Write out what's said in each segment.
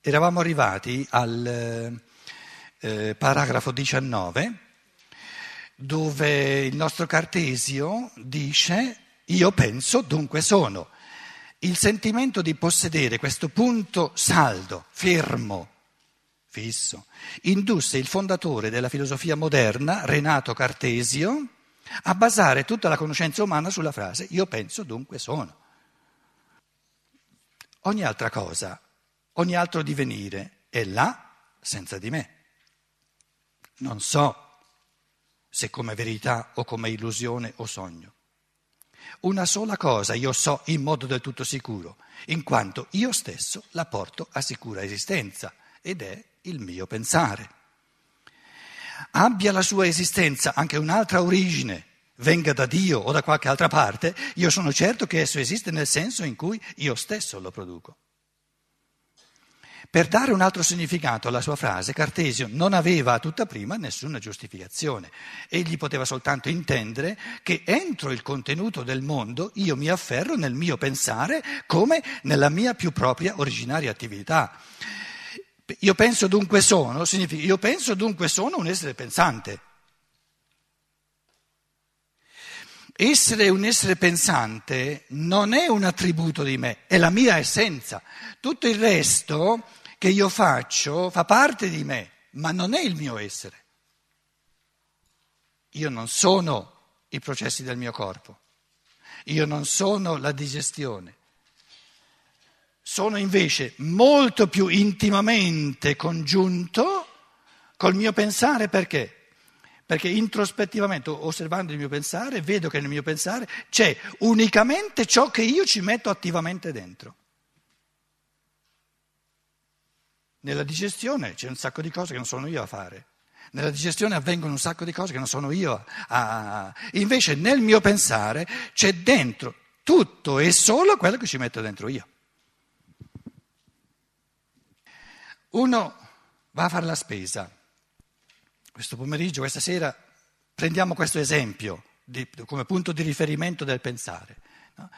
Eravamo arrivati al eh, paragrafo 19 dove il nostro Cartesio dice io penso, dunque sono. Il sentimento di possedere questo punto saldo, fermo, fisso, indusse il fondatore della filosofia moderna, Renato Cartesio, a basare tutta la conoscenza umana sulla frase io penso, dunque sono. Ogni altra cosa, ogni altro divenire è là senza di me. Non so se come verità o come illusione o sogno. Una sola cosa io so in modo del tutto sicuro, in quanto io stesso la porto a sicura esistenza ed è il mio pensare. Abbia la sua esistenza anche un'altra origine, venga da Dio o da qualche altra parte, io sono certo che esso esiste nel senso in cui io stesso lo produco. Per dare un altro significato alla sua frase, Cartesio non aveva a tutta prima nessuna giustificazione. Egli poteva soltanto intendere che entro il contenuto del mondo io mi afferro nel mio pensare come nella mia più propria originaria attività. Io penso dunque sono, significa io penso dunque sono un essere pensante. Essere un essere pensante non è un attributo di me, è la mia essenza. Tutto il resto che io faccio fa parte di me, ma non è il mio essere. Io non sono i processi del mio corpo, io non sono la digestione. Sono invece molto più intimamente congiunto col mio pensare perché? Perché introspettivamente, osservando il mio pensare, vedo che nel mio pensare c'è unicamente ciò che io ci metto attivamente dentro. Nella digestione c'è un sacco di cose che non sono io a fare. Nella digestione avvengono un sacco di cose che non sono io a... Invece nel mio pensare c'è dentro tutto e solo quello che ci metto dentro io. Uno va a fare la spesa. Questo pomeriggio, questa sera, prendiamo questo esempio di, come punto di riferimento del pensare. No?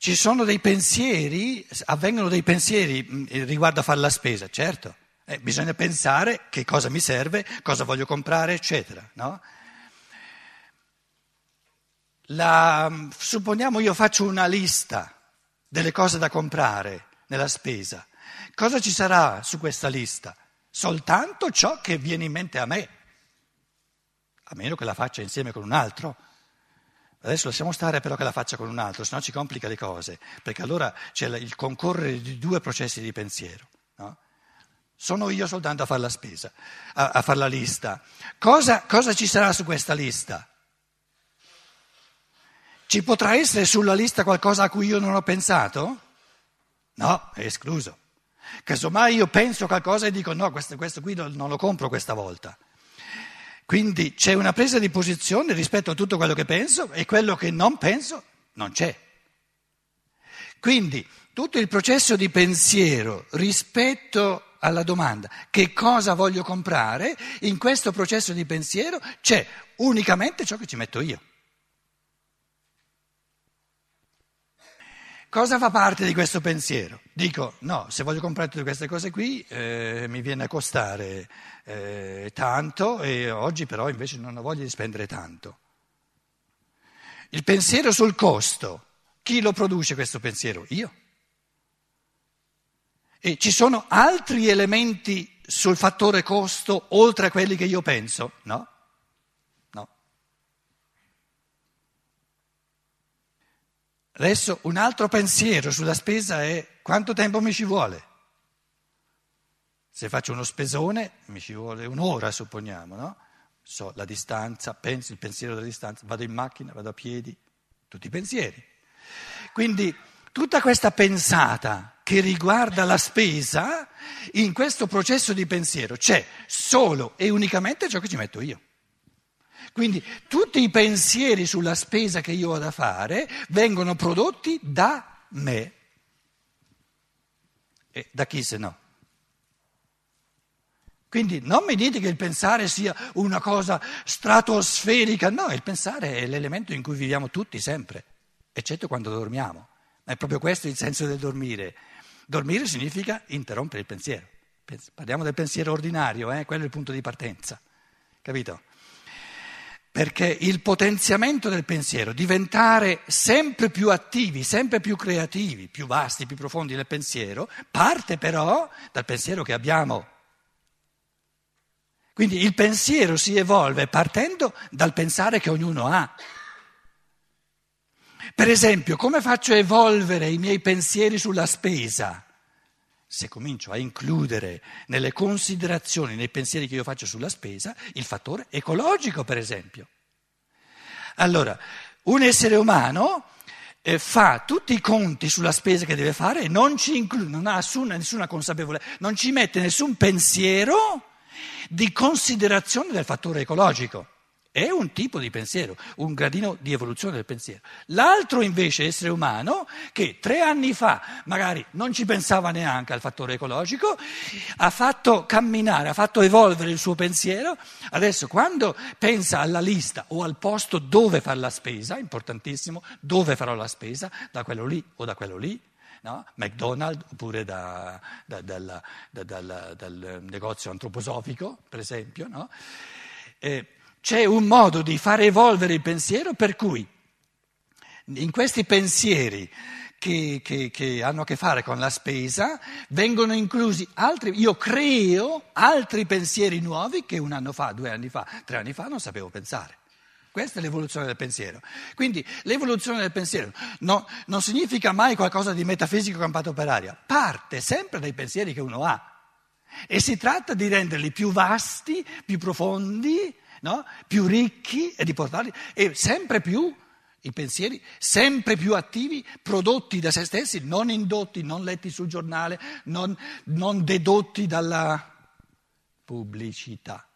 Ci sono dei pensieri, avvengono dei pensieri mm, riguardo a fare la spesa, certo. Eh, bisogna pensare che cosa mi serve, cosa voglio comprare, eccetera. No? La, mm, supponiamo io faccio una lista delle cose da comprare nella spesa. Cosa ci sarà su questa lista? Soltanto ciò che viene in mente a me, a meno che la faccia insieme con un altro. Adesso lasciamo stare però che la faccia con un altro, se no ci complica le cose, perché allora c'è il concorrere di due processi di pensiero. No? Sono io soltanto a fare la spesa, a, a fare la lista. Cosa, cosa ci sarà su questa lista? Ci potrà essere sulla lista qualcosa a cui io non ho pensato? No, è escluso. Casomai io penso qualcosa e dico no, questo, questo qui non lo compro questa volta. Quindi c'è una presa di posizione rispetto a tutto quello che penso e quello che non penso non c'è. Quindi tutto il processo di pensiero rispetto alla domanda che cosa voglio comprare, in questo processo di pensiero c'è unicamente ciò che ci metto io. Cosa fa parte di questo pensiero? Dico, no, se voglio comprare tutte queste cose qui eh, mi viene a costare eh, tanto e oggi però invece non ho voglia di spendere tanto. Il pensiero sul costo, chi lo produce questo pensiero? Io. E ci sono altri elementi sul fattore costo oltre a quelli che io penso? No? Adesso un altro pensiero sulla spesa è quanto tempo mi ci vuole. Se faccio uno spesone mi ci vuole un'ora, supponiamo, no? So la distanza, penso il pensiero della distanza, vado in macchina, vado a piedi, tutti i pensieri. Quindi tutta questa pensata che riguarda la spesa, in questo processo di pensiero c'è solo e unicamente ciò che ci metto io. Quindi tutti i pensieri sulla spesa che io ho da fare vengono prodotti da me. E da chi se no? Quindi non mi dite che il pensare sia una cosa stratosferica, no, il pensare è l'elemento in cui viviamo tutti sempre, eccetto quando dormiamo. Ma è proprio questo il senso del dormire, Dormire significa interrompere il pensiero. Parliamo del pensiero ordinario, eh? quello è il punto di partenza, capito? Perché il potenziamento del pensiero, diventare sempre più attivi, sempre più creativi, più vasti, più profondi nel pensiero, parte però dal pensiero che abbiamo. Quindi il pensiero si evolve partendo dal pensare che ognuno ha. Per esempio, come faccio a evolvere i miei pensieri sulla spesa? Se comincio a includere nelle considerazioni, nei pensieri che io faccio sulla spesa, il fattore ecologico, per esempio. Allora, un essere umano eh, fa tutti i conti sulla spesa che deve fare e non ci include, non ha nessuna, nessuna consapevolezza, non ci mette nessun pensiero di considerazione del fattore ecologico. È un tipo di pensiero, un gradino di evoluzione del pensiero. L'altro invece essere umano che tre anni fa magari non ci pensava neanche al fattore ecologico, ha fatto camminare, ha fatto evolvere il suo pensiero, adesso quando pensa alla lista o al posto dove fare la spesa, importantissimo, dove farò la spesa, da quello lì o da quello lì, no? McDonald's oppure da, da, dal, da, dal, dal, negozio antroposofico, per esempio, no? eh, c'è un modo di far evolvere il pensiero per cui in questi pensieri che, che, che, hanno a che fare con la spesa vengono inclusi altri, io creo altri pensieri nuovi che un anno fa, due anni fa, tre anni fa non sapevo pensare. Questa è l'evoluzione del pensiero. Quindi l'evoluzione del pensiero no, non significa mai qualcosa di metafisico campato per aria, parte sempre dai pensieri che uno ha. E si tratta di renderli più vasti, più profondi, no? più ricchi e di portarli, e sempre più i pensieri, sempre più attivi, prodotti da se stessi, non indotti, non letti sul giornale, non, non dedotti dalla pubblicità.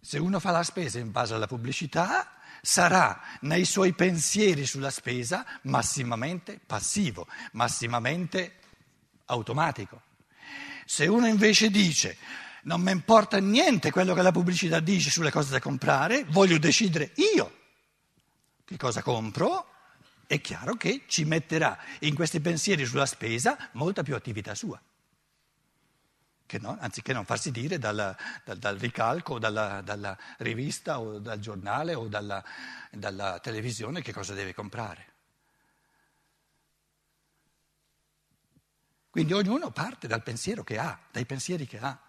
Se uno fa la spesa in base alla pubblicità, sarà nei suoi pensieri sulla spesa massimamente passivo, massimamente automatico. Se uno invece dice non mi importa niente quello che la pubblicità dice sulle cose da comprare, voglio decidere io che cosa compro, è chiaro che ci metterà in questi pensieri sulla spesa molta più attività sua. Che no, anziché non farsi dire dal, dal, dal ricalco, dalla, dalla, rivista o dal giornale o dalla, dalla televisione che cosa deve comprare. Quindi ognuno parte dal pensiero che ha, dai pensieri che ha.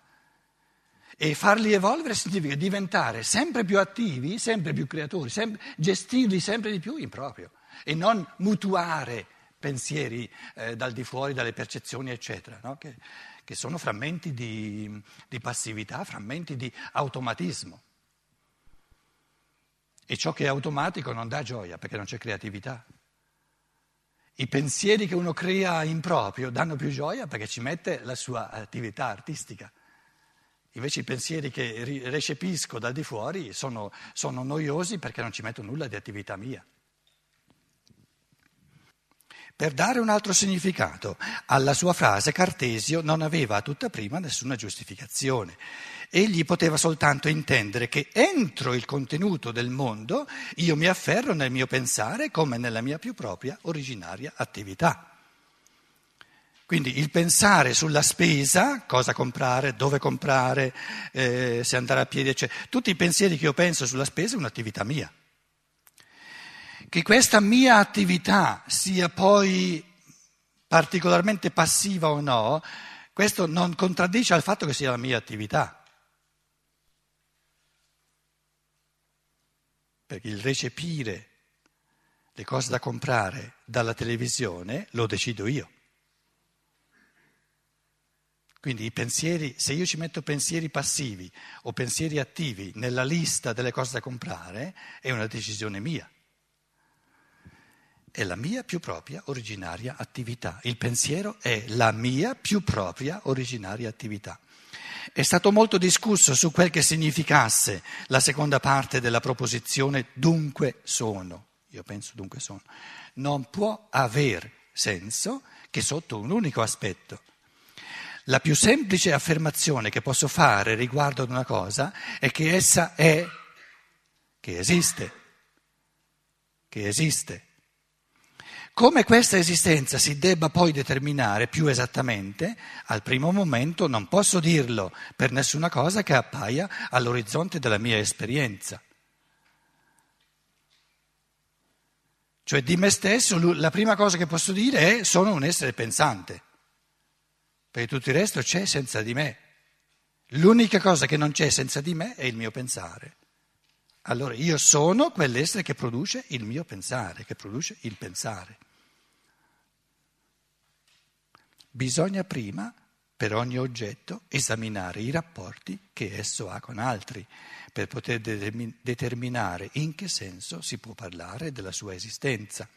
E farli evolvere significa diventare sempre più attivi, sempre più creatori, sempre, gestirli sempre di più in proprio e non mutuare pensieri eh, dal di fuori, dalle percezioni, eccetera, no? che, che, sono frammenti di, di passività, frammenti di automatismo. E ciò che è automatico non dà gioia perché non c'è creatività. I pensieri che uno crea in proprio danno più gioia perché ci mette la sua attività artistica. Invece i pensieri che recepisco da di fuori sono, sono noiosi perché non ci metto nulla di attività mia. Per dare un altro significato alla sua frase, Cartesio non aveva a tutta prima nessuna giustificazione. Egli poteva soltanto intendere che entro il contenuto del mondo io mi afferro nel mio pensare come nella mia più propria originaria attività. Quindi il pensare sulla spesa, cosa comprare, dove comprare, eh, se andare a piedi, eccetera, tutti i pensieri che io penso sulla spesa è un'attività mia. Che questa mia attività sia poi particolarmente passiva o no, questo non contraddice al fatto che sia la mia attività. Perché il recepire le cose da comprare dalla televisione lo decido io. Quindi i pensieri, se io ci metto pensieri passivi o pensieri attivi nella lista delle cose da comprare, è una decisione mia. È la mia più propria originaria attività. Il pensiero è la mia più propria originaria attività. È stato molto discusso su quel che significasse la seconda parte della proposizione dunque sono. Io penso dunque sono. Non può aver senso che sotto un unico aspetto la più semplice affermazione che posso fare riguardo ad una cosa è che essa è, che esiste, che esiste. Come questa esistenza si debba poi determinare più esattamente, al primo momento non posso dirlo per nessuna cosa che appaia all'orizzonte della mia esperienza. Cioè di me stesso la prima cosa che posso dire è sono un essere pensante, perché tutto il resto c'è senza di me. L'unica cosa che non c'è senza di me è il mio pensare. Allora io sono quell'essere che produce il mio pensare, che produce il pensare. Bisogna prima, per ogni oggetto, esaminare i rapporti che esso ha con altri, per poter determinare in che senso si può parlare della sua esistenza.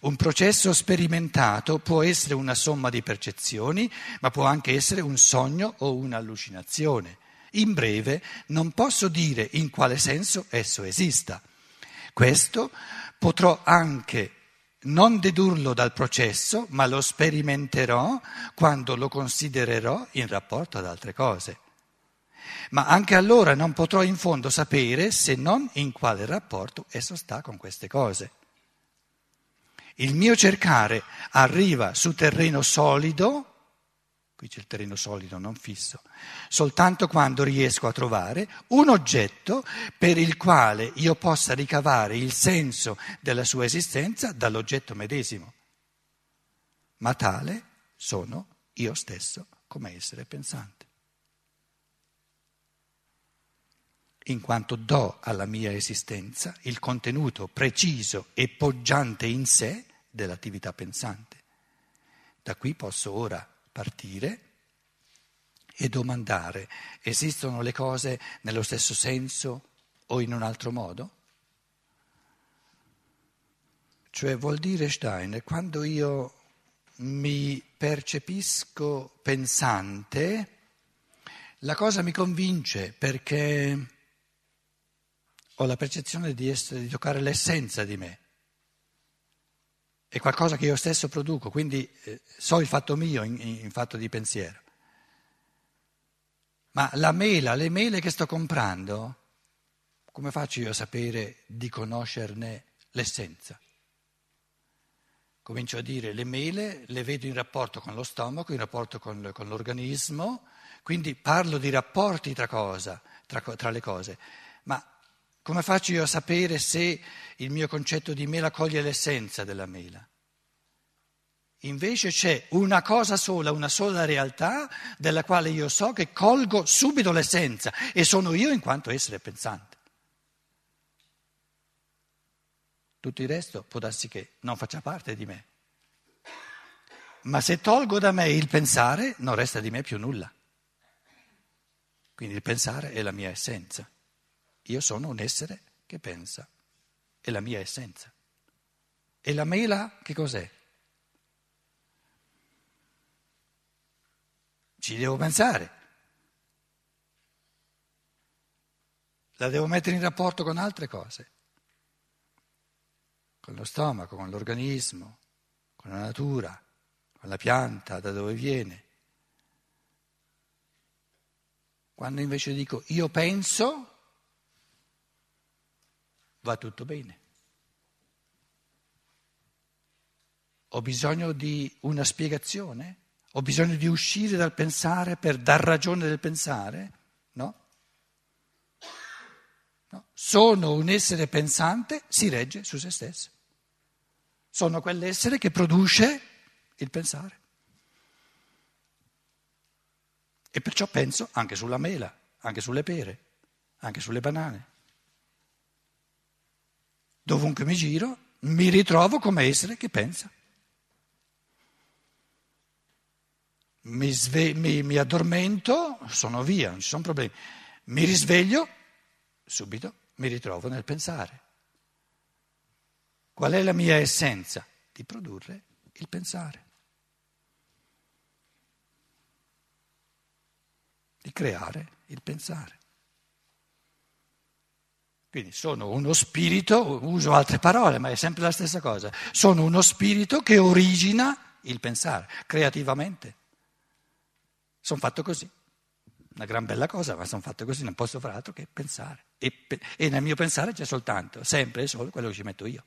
Un processo sperimentato può essere una somma di percezioni, ma può anche essere un sogno o un'allucinazione. In breve, non posso dire in quale senso esso esista. Questo potrò anche non dedurlo dal processo, ma lo sperimenterò quando lo considererò in rapporto ad altre cose. Ma anche allora non potrò in fondo sapere se non in quale rapporto esso sta con queste cose. Il mio cercare arriva su terreno solido qui c'è il terreno solido, non fisso, soltanto quando riesco a trovare un oggetto per il quale io possa ricavare il senso della sua esistenza dall'oggetto medesimo. Ma tale sono io stesso come essere pensante. In quanto do alla mia esistenza il contenuto preciso e poggiante in sé dell'attività pensante. Da qui posso ora partire e domandare, esistono le cose nello stesso senso o in un altro modo? Cioè vuol dire Steiner, quando io mi percepisco pensante, la cosa mi convince perché ho la percezione di, essere, di toccare l'essenza di me è qualcosa che io stesso produco, quindi eh, so il fatto mio in, in fatto di pensiero. Ma la mela, le mele che sto comprando, come faccio io a sapere di conoscerne l'essenza? Comincio a dire le mele le vedo in rapporto con lo stomaco, in rapporto con, con l'organismo, quindi parlo di rapporti tra, cosa, tra, tra le cose. Ma come faccio io a sapere se il mio concetto di mela coglie l'essenza della mela? Invece c'è una cosa sola, una sola realtà della quale io so che colgo subito l'essenza e sono io in quanto essere pensante. Tutto il resto può darsi che non faccia parte di me. Ma se tolgo da me il pensare, non resta di me più nulla. Quindi il pensare è la mia essenza. Io sono un essere che pensa, è la mia essenza. E la mela che cos'è? Ci devo pensare. La devo mettere in rapporto con altre cose, con lo stomaco, con l'organismo, con la natura, con la pianta, da dove viene. Quando invece dico io penso, va tutto bene. Ho bisogno di una spiegazione? Ho bisogno di uscire dal pensare per dar ragione del pensare? No? no. Sono un essere pensante, si regge su se stesso. Sono quell'essere che produce il pensare. E perciò penso anche sulla mela, anche sulle pere, anche sulle banane dovunque mi giro, mi ritrovo come essere che pensa. Mi, sve- mi, mi addormento, sono via, non ci sono problemi. Mi risveglio, subito mi ritrovo nel pensare. Qual è la mia essenza? Di produrre il pensare. Di creare il pensare. Quindi sono uno spirito, uso altre parole, ma è sempre la stessa cosa. Sono uno spirito che origina il pensare, creativamente. Sono fatto così. Una gran bella cosa, ma sono fatto così, non posso fare altro che pensare. E, e nel mio pensare c'è soltanto, sempre e solo quello che ci metto io.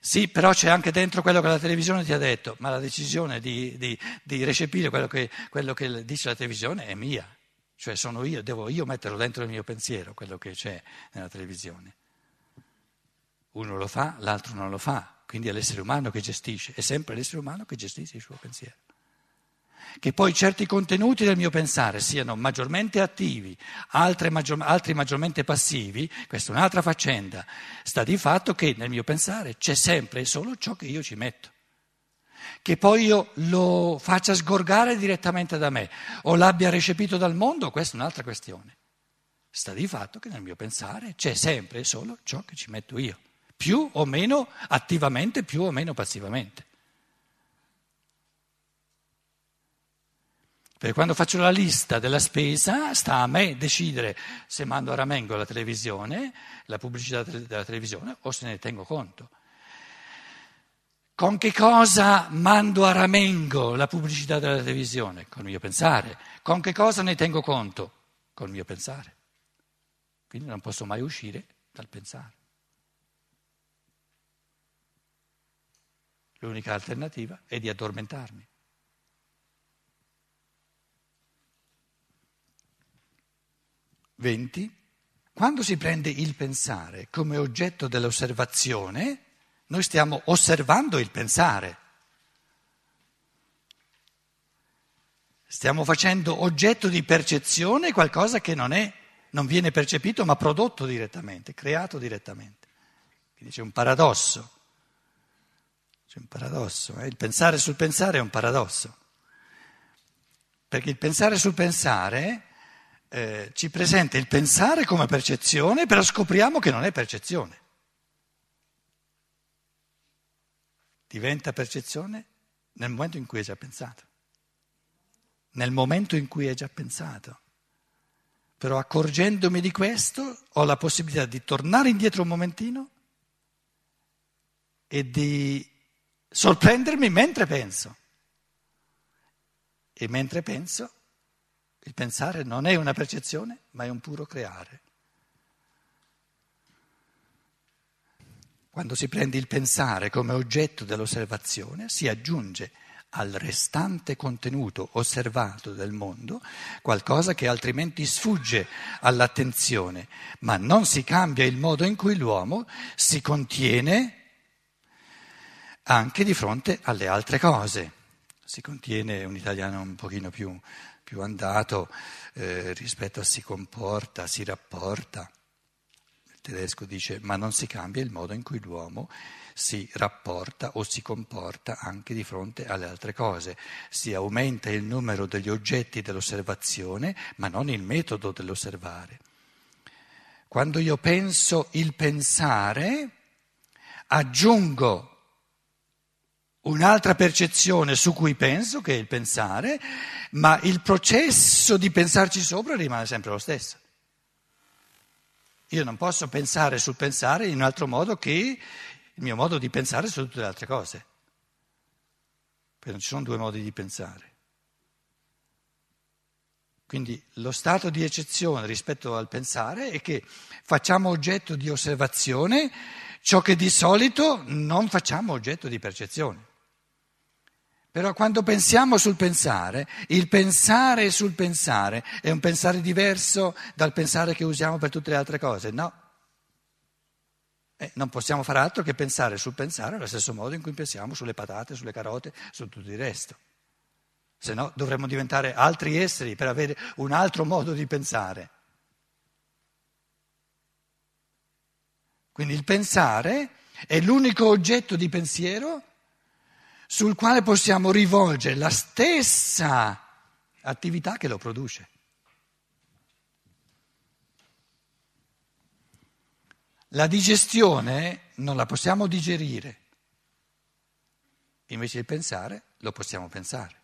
Sì, però c'è anche dentro quello che la televisione ti ha detto, ma la decisione di, di, di recepire quello che, quello che dice la televisione è mia, cioè sono io, devo io metterlo dentro il mio pensiero, quello che c'è nella televisione. Uno lo fa, l'altro non lo fa, quindi è l'essere umano che gestisce, è sempre l'essere umano che gestisce il suo pensiero. Che poi certi contenuti del mio pensare siano maggiormente attivi, maggior, altri maggiormente passivi, questa è un'altra faccenda. Sta di fatto che nel mio pensare c'è sempre e solo ciò che io ci metto. Che poi io lo faccia sgorgare direttamente da me o l'abbia recepito dal mondo, questa è un'altra questione. Sta di fatto che nel mio pensare c'è sempre e solo ciò che ci metto io, più o meno attivamente, più o meno passivamente. Perché quando faccio la lista della spesa sta a me decidere se mando a ramengo la televisione, la pubblicità della televisione o se ne tengo conto. Con che cosa mando a ramengo la pubblicità della televisione? Col mio pensare. Con che cosa ne tengo conto? Col mio pensare. Quindi non posso mai uscire dal pensare. L'unica alternativa è di addormentarmi. 20, quando si prende il pensare come oggetto dell'osservazione, noi stiamo osservando il pensare. Stiamo facendo oggetto di percezione qualcosa che non, è, non viene percepito ma prodotto direttamente, creato direttamente. Quindi c'è un paradosso. C'è un paradosso. Eh? Il pensare sul pensare è un paradosso. Perché il pensare sul pensare eh, ci presenta il pensare come percezione, però scopriamo che non è percezione. Diventa percezione nel momento in cui è già pensato. Nel momento in cui è già pensato. Però accorgendomi di questo ho la possibilità di tornare indietro un momentino e di sorprendermi mentre penso. E mentre penso il pensare non è una percezione, ma è un puro creare. Quando si prende il pensare come oggetto dell'osservazione, si aggiunge al restante contenuto osservato del mondo qualcosa che altrimenti sfugge all'attenzione, ma non si cambia il modo in cui l'uomo si contiene anche di fronte alle altre cose. Si contiene un italiano un pochino più più andato eh, rispetto a si comporta, si rapporta. Tedesco dice ma non si cambia il modo in cui l'uomo si rapporta o si comporta anche di fronte alle altre cose. Si aumenta il numero degli oggetti dell'osservazione, ma non il metodo dell'osservare. Quando io penso il pensare, aggiungo un'altra percezione su cui penso, che è il pensare, ma il processo di pensarci sopra rimane sempre lo stesso. Io non posso pensare sul pensare in un altro modo che il mio modo di pensare su tutte le altre cose. Perché non ci sono due modi di pensare. Quindi lo stato di eccezione rispetto al pensare è che facciamo oggetto di osservazione ciò che di solito non facciamo oggetto di percezione. Però quando pensiamo sul pensare, il pensare sul pensare è un pensare diverso dal pensare che usiamo per tutte le altre cose, no. Eh, non possiamo fare altro che pensare sul pensare allo stesso modo in cui pensiamo sulle patate, sulle carote, su tutto il resto. Se no dovremmo diventare altri esseri per avere un altro modo di pensare. Quindi il pensare è l'unico oggetto di pensiero sul quale possiamo rivolgere la stessa attività che lo produce. La digestione non la possiamo digerire, invece il pensare lo possiamo pensare.